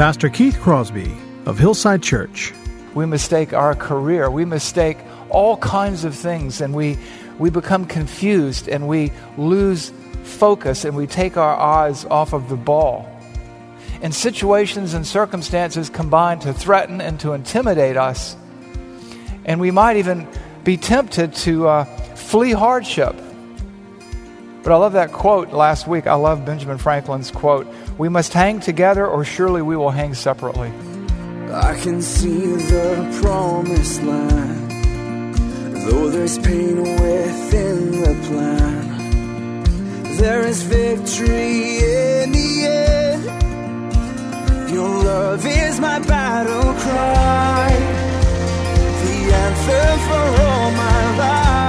Pastor Keith Crosby of Hillside Church. We mistake our career. We mistake all kinds of things and we, we become confused and we lose focus and we take our eyes off of the ball. And situations and circumstances combine to threaten and to intimidate us. And we might even be tempted to uh, flee hardship. But I love that quote last week. I love Benjamin Franklin's quote We must hang together, or surely we will hang separately. I can see the promised land, though there's pain within the plan. There is victory in the end. Your love is my battle cry, the answer for all my life.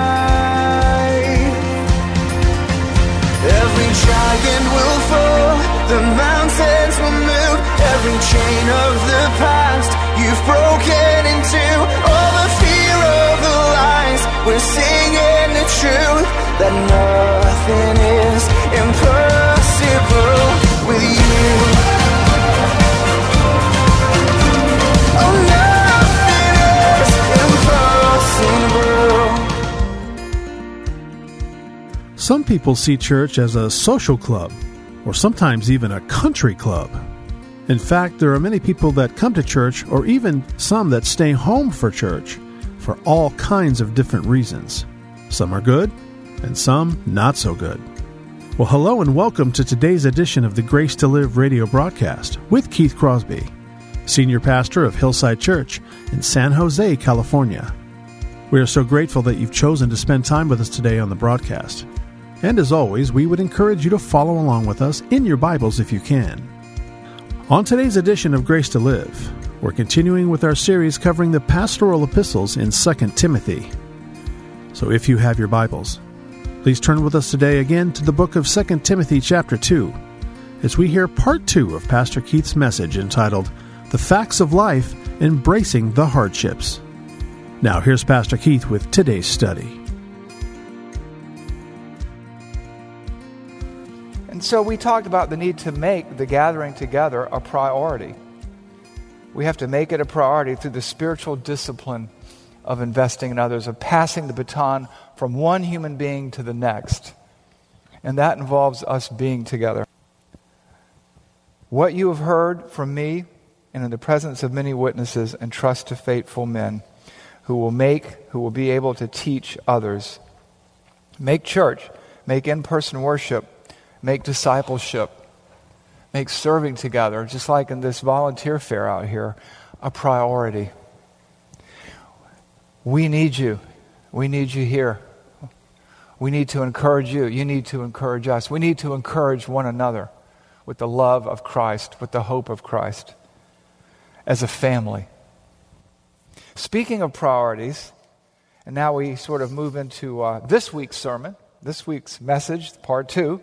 Every giant will fall, the mountains will move, every chain of the past you've broken into. All the fear of the lies, we're singing the truth that nothing is impossible with you. Oh. Some people see church as a social club, or sometimes even a country club. In fact, there are many people that come to church, or even some that stay home for church, for all kinds of different reasons. Some are good, and some not so good. Well, hello and welcome to today's edition of the Grace to Live radio broadcast with Keith Crosby, Senior Pastor of Hillside Church in San Jose, California. We are so grateful that you've chosen to spend time with us today on the broadcast. And as always, we would encourage you to follow along with us in your Bibles if you can. On today's edition of Grace to Live, we're continuing with our series covering the pastoral epistles in 2 Timothy. So if you have your Bibles, please turn with us today again to the book of 2 Timothy chapter 2 as we hear part 2 of Pastor Keith's message entitled The Facts of Life Embracing the Hardships. Now here's Pastor Keith with today's study. And so we talked about the need to make the gathering together a priority. We have to make it a priority through the spiritual discipline of investing in others, of passing the baton from one human being to the next. And that involves us being together. What you have heard from me and in the presence of many witnesses, entrust to faithful men who will make, who will be able to teach others. Make church, make in person worship, make discipleship, make serving together, just like in this volunteer fair out here, a priority. We need you. We need you here. We need to encourage you. You need to encourage us. We need to encourage one another with the love of Christ, with the hope of Christ, as a family. Speaking of priorities, and now we sort of move into uh, this week's sermon, this week's message, part two.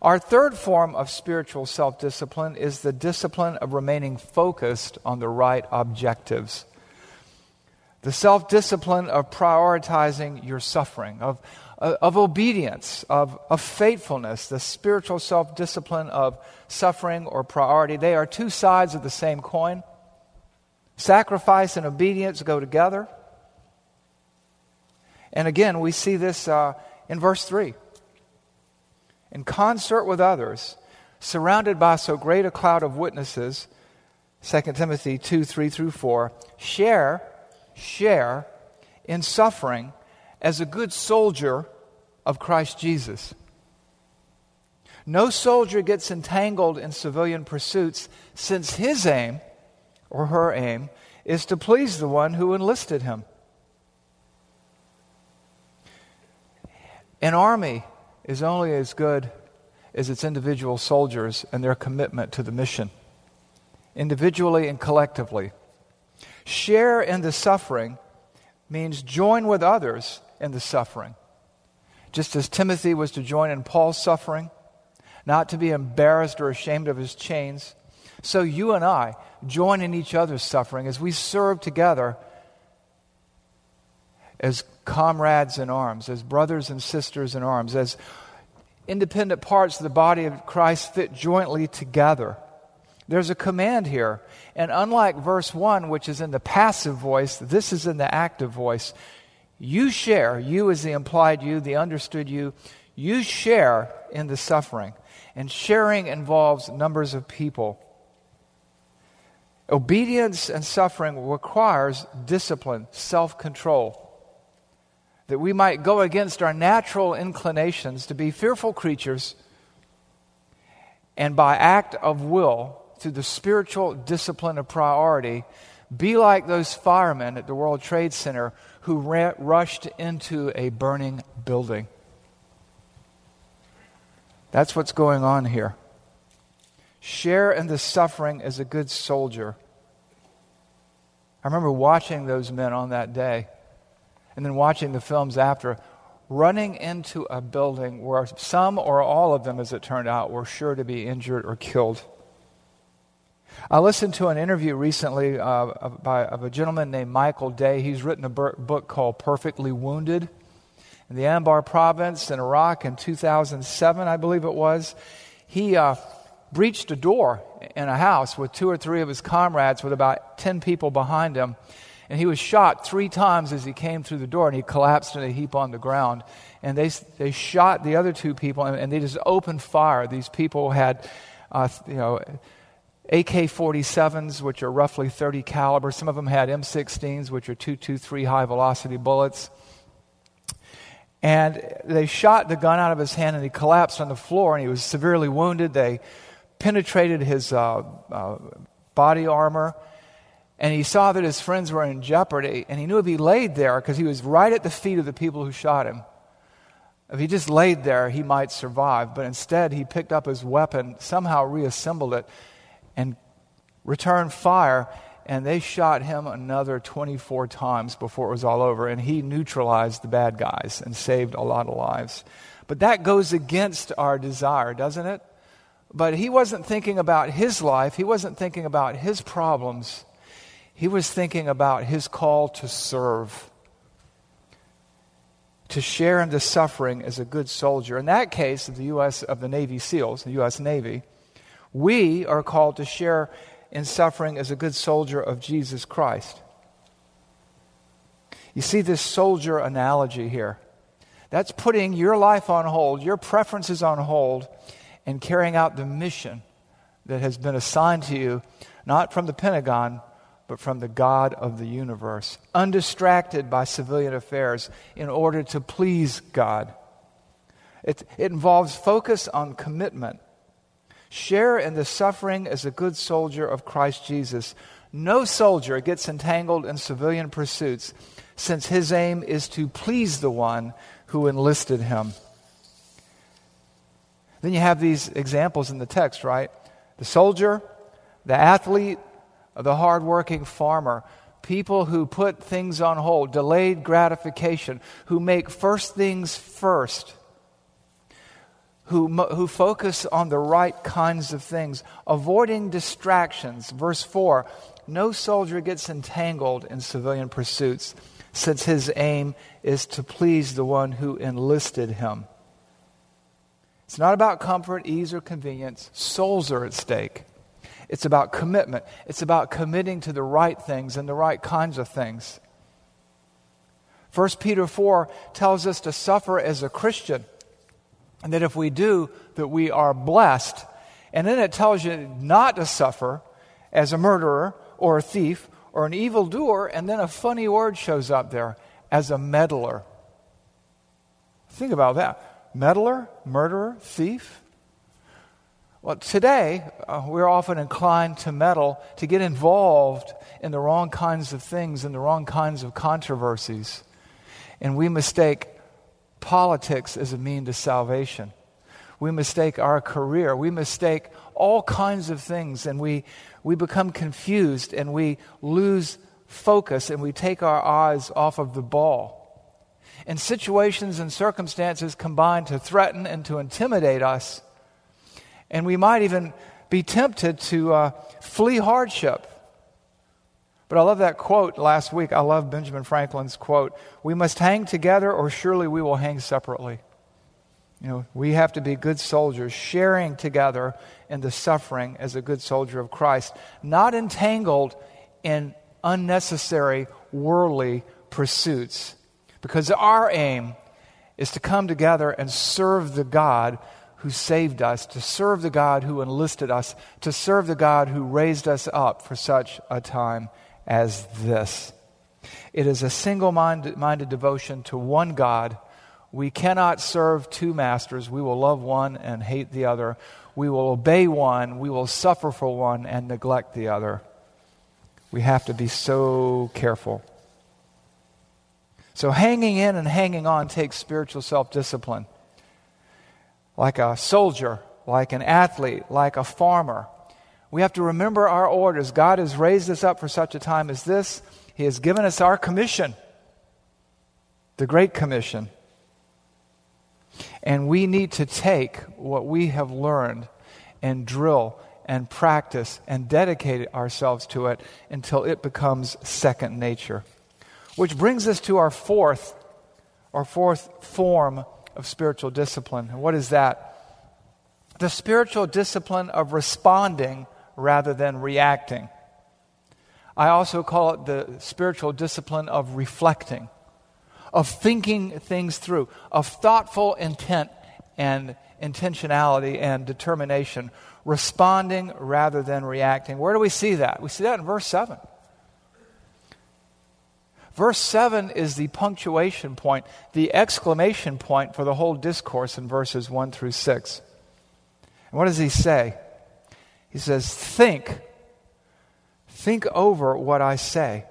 Our third form of spiritual self discipline is the discipline of remaining focused on the right objectives. The self discipline of prioritizing your suffering, of, of obedience, of, of faithfulness, the spiritual self discipline of suffering or priority. They are two sides of the same coin. Sacrifice and obedience go together. And again, we see this uh, in verse 3 in concert with others, surrounded by so great a cloud of witnesses, 2 Timothy 2 3 through 4, share, share in suffering as a good soldier of Christ Jesus. No soldier gets entangled in civilian pursuits since his aim, or her aim, is to please the one who enlisted him. An army is only as good as its individual soldiers and their commitment to the mission, individually and collectively. Share in the suffering means join with others in the suffering. Just as Timothy was to join in Paul's suffering, not to be embarrassed or ashamed of his chains, so you and I join in each other's suffering as we serve together as comrades in arms, as brothers and sisters in arms, as independent parts of the body of Christ fit jointly together. There's a command here. And unlike verse 1, which is in the passive voice, this is in the active voice. You share, you is the implied you, the understood you, you share in the suffering. And sharing involves numbers of people. Obedience and suffering requires discipline, self control. That we might go against our natural inclinations to be fearful creatures and by act of will, through the spiritual discipline of priority, be like those firemen at the World Trade Center who rushed into a burning building. That's what's going on here. Share in the suffering as a good soldier. I remember watching those men on that day and then watching the films after, running into a building where some or all of them, as it turned out, were sure to be injured or killed. I listened to an interview recently uh, by, of a gentleman named Michael Day. He's written a book called Perfectly Wounded. In the Anbar province in Iraq in 2007, I believe it was, he uh, breached a door in a house with two or three of his comrades with about 10 people behind him. And he was shot three times as he came through the door, and he collapsed in a heap on the ground. And they, they shot the other two people, and, and they just opened fire. These people had, uh, you know, AK 47s, which are roughly 30 caliber. Some of them had M16s, which are 223 high velocity bullets. And they shot the gun out of his hand, and he collapsed on the floor, and he was severely wounded. They penetrated his uh, uh, body armor, and he saw that his friends were in jeopardy. And he knew if he laid there, because he was right at the feet of the people who shot him, if he just laid there, he might survive. But instead, he picked up his weapon, somehow reassembled it, and returned fire. And they shot him another 24 times before it was all over. And he neutralized the bad guys and saved a lot of lives. But that goes against our desire, doesn't it? But he wasn't thinking about his life, he wasn't thinking about his problems. He was thinking about his call to serve, to share in the suffering as a good soldier. In that case, of the U.S. of the Navy SEALs, the U.S. Navy, we are called to share in suffering as a good soldier of Jesus Christ. You see this soldier analogy here. That's putting your life on hold, your preferences on hold, and carrying out the mission that has been assigned to you, not from the Pentagon, but from the God of the universe, undistracted by civilian affairs in order to please God. It, it involves focus on commitment. Share in the suffering as a good soldier of Christ Jesus. No soldier gets entangled in civilian pursuits since his aim is to please the one who enlisted him. Then you have these examples in the text, right? The soldier, the athlete, the hardworking farmer, people who put things on hold, delayed gratification, who make first things first, who, who focus on the right kinds of things, avoiding distractions. Verse 4 No soldier gets entangled in civilian pursuits, since his aim is to please the one who enlisted him. It's not about comfort, ease, or convenience. Souls are at stake. It's about commitment. It's about committing to the right things and the right kinds of things. 1 Peter 4 tells us to suffer as a Christian, and that if we do, that we are blessed. And then it tells you not to suffer as a murderer or a thief or an evildoer, and then a funny word shows up there as a meddler. Think about that meddler, murderer, thief. Well, today, uh, we're often inclined to meddle, to get involved in the wrong kinds of things, in the wrong kinds of controversies. And we mistake politics as a mean to salvation. We mistake our career. We mistake all kinds of things, and we, we become confused and we lose focus and we take our eyes off of the ball. And situations and circumstances combine to threaten and to intimidate us. And we might even be tempted to uh, flee hardship. But I love that quote last week. I love Benjamin Franklin's quote We must hang together, or surely we will hang separately. You know, we have to be good soldiers, sharing together in the suffering as a good soldier of Christ, not entangled in unnecessary worldly pursuits. Because our aim is to come together and serve the God who saved us, to serve the God who enlisted us, to serve the God who raised us up for such a time as this. It is a single minded devotion to one God. We cannot serve two masters. We will love one and hate the other. We will obey one. We will suffer for one and neglect the other. We have to be so careful. So, hanging in and hanging on takes spiritual self discipline. Like a soldier, like an athlete, like a farmer. We have to remember our orders. God has raised us up for such a time as this. He has given us our commission, the Great Commission. And we need to take what we have learned and drill and practice and dedicate ourselves to it until it becomes second nature. Which brings us to our fourth, our fourth form of spiritual discipline. And what is that? The spiritual discipline of responding rather than reacting. I also call it the spiritual discipline of reflecting, of thinking things through, of thoughtful intent and intentionality and determination responding rather than reacting. Where do we see that? We see that in verse 7. Verse 7 is the punctuation point, the exclamation point for the whole discourse in verses 1 through 6. And what does he say? He says, Think, think over what I say,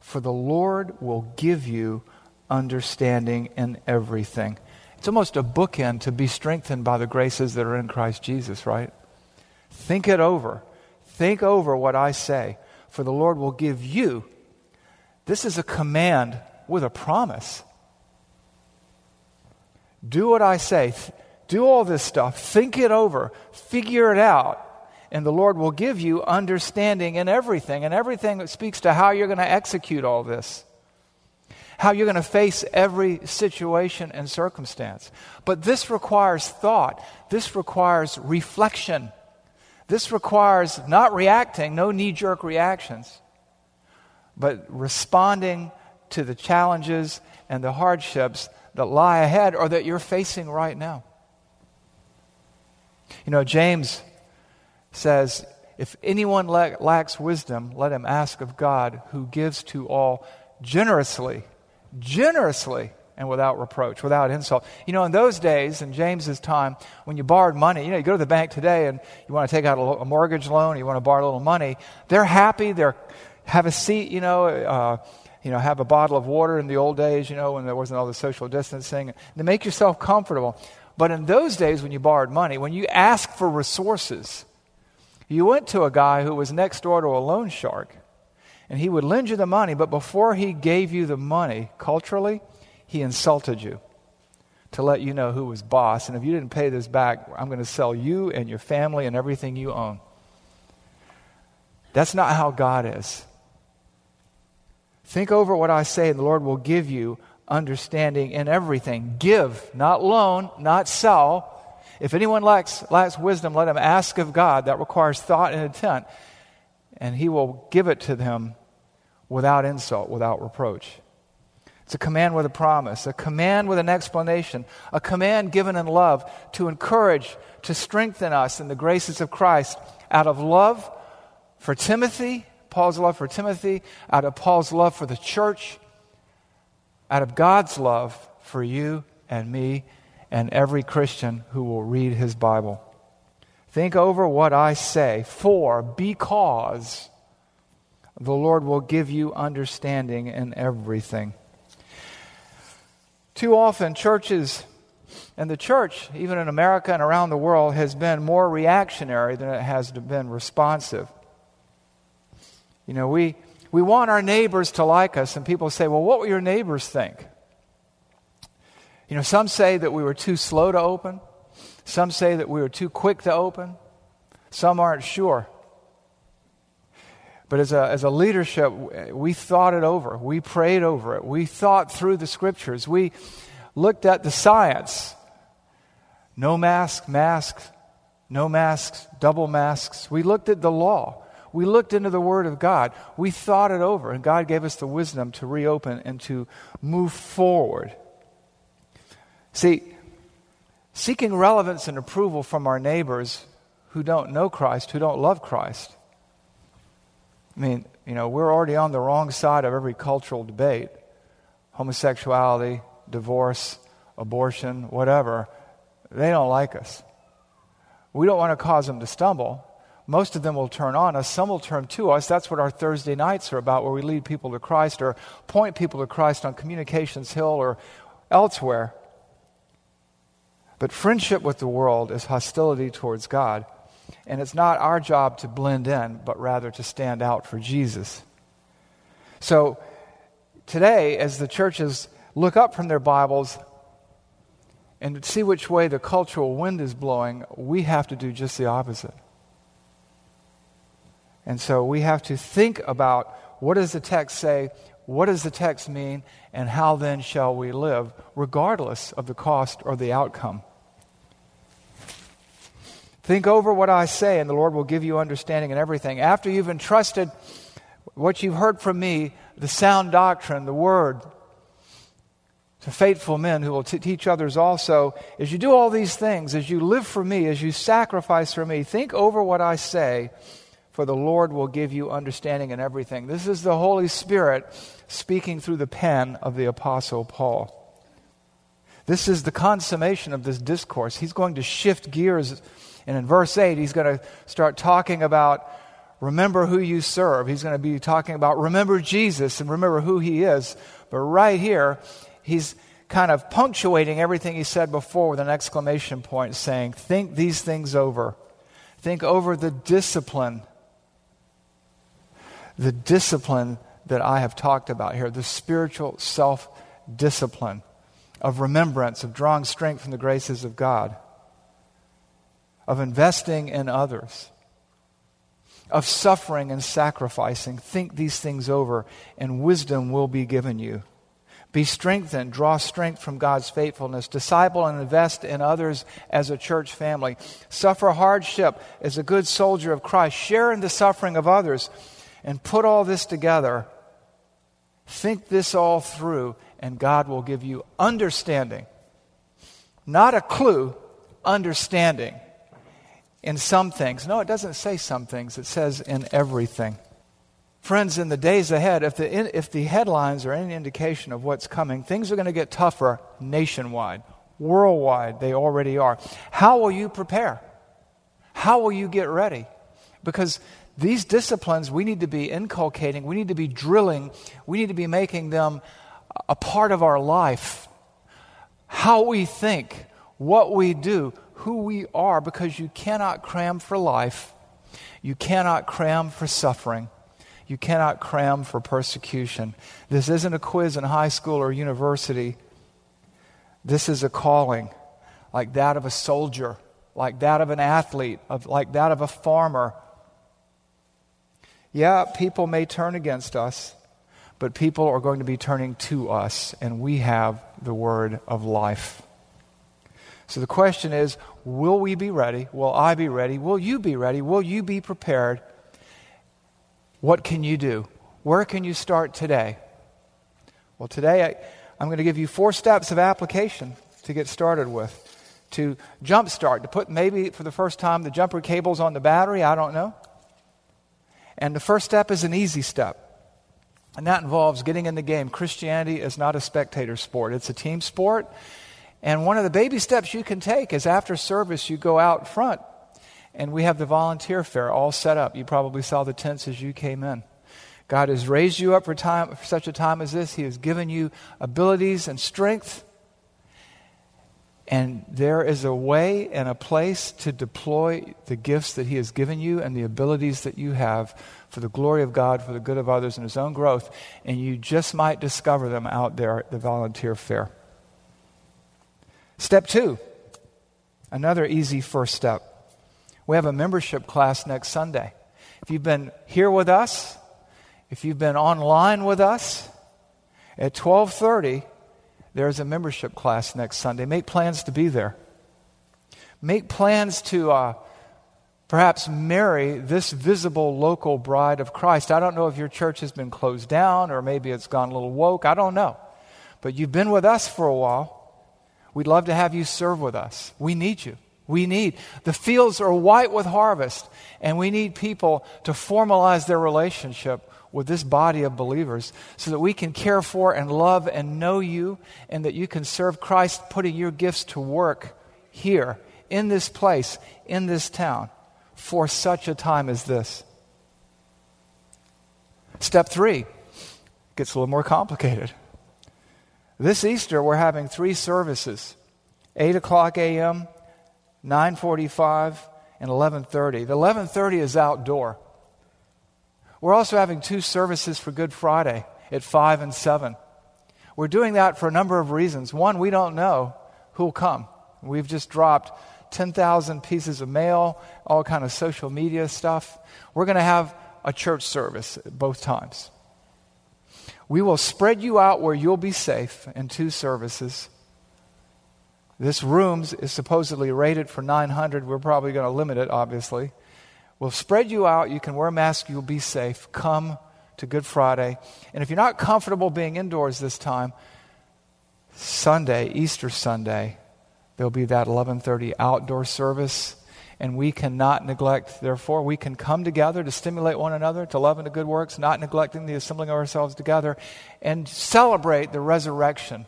for the Lord will give you understanding in everything. It's almost a bookend to be strengthened by the graces that are in Christ Jesus, right? Think it over. Think over what I say, for the Lord will give you. This is a command with a promise. Do what I say. Do all this stuff. Think it over. Figure it out. And the Lord will give you understanding in everything, and everything that speaks to how you're going to execute all this how you're going to face every situation and circumstance. But this requires thought, this requires reflection. This requires not reacting, no knee jerk reactions, but responding to the challenges and the hardships that lie ahead or that you're facing right now. You know, James says, if anyone lacks wisdom, let him ask of God, who gives to all generously, generously, and without reproach, without insult. You know, in those days, in James's time, when you borrowed money, you know, you go to the bank today and you want to take out a, a mortgage loan, you want to borrow a little money, they're happy, they're have a seat, you know, uh, you know, have a bottle of water in the old days, you know, when there wasn't all the social distancing, to make yourself comfortable. But in those days, when you borrowed money, when you asked for resources, you went to a guy who was next door to a loan shark, and he would lend you the money, but before he gave you the money, culturally, he insulted you to let you know who was boss. And if you didn't pay this back, I'm going to sell you and your family and everything you own. That's not how God is. Think over what I say, and the Lord will give you understanding in everything. Give, not loan, not sell. If anyone lacks, lacks wisdom, let him ask of God. That requires thought and intent. And he will give it to them without insult, without reproach. It's a command with a promise, a command with an explanation, a command given in love to encourage, to strengthen us in the graces of Christ out of love for Timothy, Paul's love for Timothy, out of Paul's love for the church, out of God's love for you and me and every Christian who will read his Bible. Think over what I say, for because the Lord will give you understanding in everything. Too often, churches And the church, even in America and around the world, has been more reactionary than it has been responsive. You know, we, we want our neighbors to like us, and people say, well, what will your neighbors think? You know, some say that we were too slow to open, some say that we were too quick to open, some aren't sure. But as a, as a leadership, we thought it over. We prayed over it. We thought through the scriptures. We looked at the science. No mask, masks, no masks, double masks. We looked at the law. We looked into the Word of God. We thought it over, and God gave us the wisdom to reopen and to move forward. See, seeking relevance and approval from our neighbors who don't know Christ, who don't love Christ. I mean, you know, we're already on the wrong side of every cultural debate homosexuality, divorce, abortion, whatever. They don't like us. We don't want to cause them to stumble. Most of them will turn on us, some will turn to us. That's what our Thursday nights are about, where we lead people to Christ or point people to Christ on Communications Hill or elsewhere. But friendship with the world is hostility towards God. And it's not our job to blend in, but rather to stand out for Jesus. So today, as the churches look up from their Bibles and see which way the cultural wind is blowing, we have to do just the opposite. And so we have to think about what does the text say, what does the text mean, and how then shall we live, regardless of the cost or the outcome. Think over what I say, and the Lord will give you understanding in everything. After you've entrusted what you've heard from me, the sound doctrine, the word, to faithful men who will t- teach others also, as you do all these things, as you live for me, as you sacrifice for me, think over what I say, for the Lord will give you understanding in everything. This is the Holy Spirit speaking through the pen of the Apostle Paul. This is the consummation of this discourse. He's going to shift gears and in verse 8, he's going to start talking about remember who you serve. He's going to be talking about remember Jesus and remember who he is. But right here, he's kind of punctuating everything he said before with an exclamation point, saying, Think these things over. Think over the discipline, the discipline that I have talked about here, the spiritual self discipline of remembrance, of drawing strength from the graces of God of investing in others, of suffering and sacrificing. Think these things over, and wisdom will be given you. Be strengthened, draw strength from God's faithfulness, disciple and invest in others as a church family. Suffer hardship as a good soldier of Christ. Share in the suffering of others, and put all this together. Think this all through, and God will give you understanding. Not a clue, understanding in some things. No, it doesn't say some things, it says in everything. Friends, in the days ahead, if the, if the headlines are any indication of what's coming, things are going to get tougher nationwide, worldwide. They already are. How will you prepare? How will you get ready? Because these disciplines we need to be inculcating, we need to be drilling, we need to be making them a part of our life. How we think, what we do, who we are because you cannot cram for life. You cannot cram for suffering. You cannot cram for persecution. This isn't a quiz in high school or university. This is a calling like that of a soldier, like that of an athlete, of, like that of a farmer. Yeah, people may turn against us, but people are going to be turning to us, and we have the word of life. So the question is will we be ready? Will I be ready? Will you be ready? Will you be prepared? What can you do? Where can you start today? Well, today I, I'm going to give you four steps of application to get started with. To jumpstart, to put maybe for the first time the jumper cables on the battery, I don't know. And the first step is an easy step. And that involves getting in the game. Christianity is not a spectator sport, it's a team sport. And one of the baby steps you can take is after service, you go out front and we have the volunteer fair all set up. You probably saw the tents as you came in. God has raised you up for, time, for such a time as this. He has given you abilities and strength. And there is a way and a place to deploy the gifts that He has given you and the abilities that you have for the glory of God, for the good of others, and His own growth. And you just might discover them out there at the volunteer fair. Step two, another easy first step. We have a membership class next Sunday. If you've been here with us, if you've been online with us, at 1230, there's a membership class next Sunday. Make plans to be there. Make plans to uh, perhaps marry this visible local bride of Christ. I don't know if your church has been closed down or maybe it's gone a little woke. I don't know. But you've been with us for a while. We'd love to have you serve with us. We need you. We need. The fields are white with harvest, and we need people to formalize their relationship with this body of believers so that we can care for and love and know you and that you can serve Christ putting your gifts to work here in this place, in this town, for such a time as this. Step three gets a little more complicated. This Easter, we're having three services 8 o'clock a.m., 9.45, and 11.30. The 11.30 is outdoor. We're also having two services for Good Friday at 5 and 7. We're doing that for a number of reasons. One, we don't know who'll come. We've just dropped 10,000 pieces of mail, all kind of social media stuff. We're going to have a church service both times. We will spread you out where you'll be safe in two services. This room is supposedly rated for 900. We're probably going to limit it, obviously. We'll spread you out. You can wear a mask. You'll be safe. Come to Good Friday. And if you're not comfortable being indoors this time, Sunday, Easter Sunday, there'll be that 11:30 outdoor service and we cannot neglect therefore we can come together to stimulate one another to love and to good works not neglecting the assembling of ourselves together and celebrate the resurrection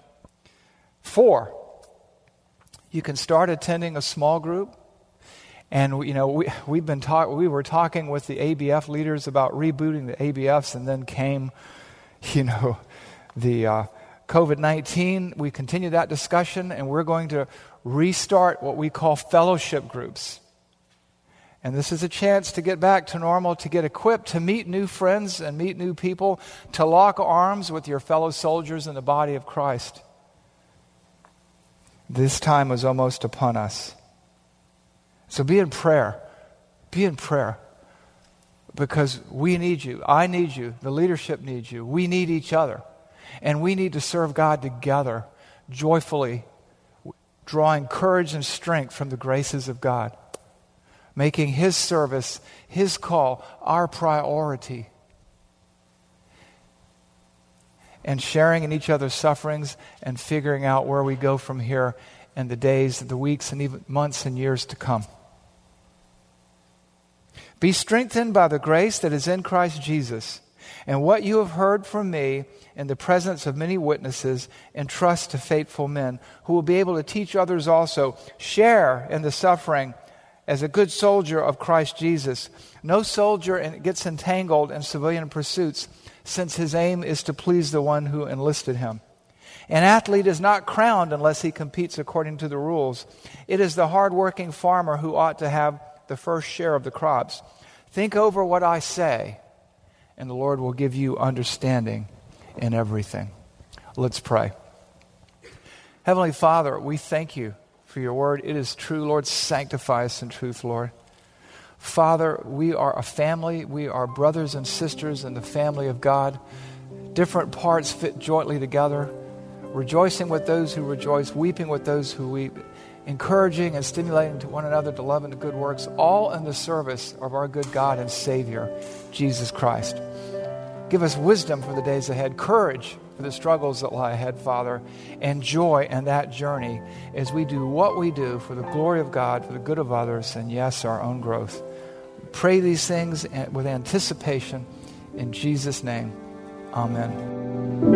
four you can start attending a small group and you know, we, we've been talk, we were talking with the ABF leaders about rebooting the ABFs, and then came, you know, the uh, COVID 19. We continue that discussion, and we're going to restart what we call fellowship groups. And this is a chance to get back to normal, to get equipped, to meet new friends and meet new people, to lock arms with your fellow soldiers in the body of Christ. This time was almost upon us. So be in prayer. Be in prayer. Because we need you. I need you. The leadership needs you. We need each other. And we need to serve God together, joyfully, drawing courage and strength from the graces of God, making His service, His call, our priority. And sharing in each other's sufferings and figuring out where we go from here in the days, the weeks, and even months and years to come. Be strengthened by the grace that is in Christ Jesus. And what you have heard from me in the presence of many witnesses, entrust to faithful men who will be able to teach others also. Share in the suffering as a good soldier of Christ Jesus. No soldier gets entangled in civilian pursuits, since his aim is to please the one who enlisted him. An athlete is not crowned unless he competes according to the rules. It is the hardworking farmer who ought to have the first share of the crops. Think over what I say, and the Lord will give you understanding in everything. Let's pray. Heavenly Father, we thank you for your word. It is true, Lord. Sanctify us in truth, Lord. Father, we are a family. We are brothers and sisters in the family of God. Different parts fit jointly together, rejoicing with those who rejoice, weeping with those who weep encouraging and stimulating to one another to love and to good works, all in the service of our good God and Savior, Jesus Christ. Give us wisdom for the days ahead, courage for the struggles that lie ahead, Father, and joy in that journey as we do what we do for the glory of God, for the good of others, and yes, our own growth. Pray these things with anticipation in Jesus' name. Amen.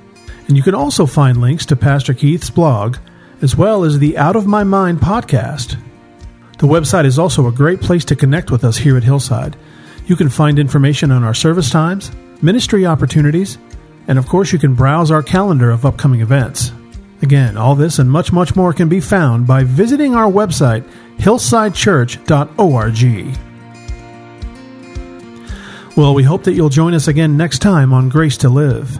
And you can also find links to Pastor Keith's blog, as well as the Out of My Mind podcast. The website is also a great place to connect with us here at Hillside. You can find information on our service times, ministry opportunities, and of course, you can browse our calendar of upcoming events. Again, all this and much, much more can be found by visiting our website, hillsidechurch.org. Well, we hope that you'll join us again next time on Grace to Live.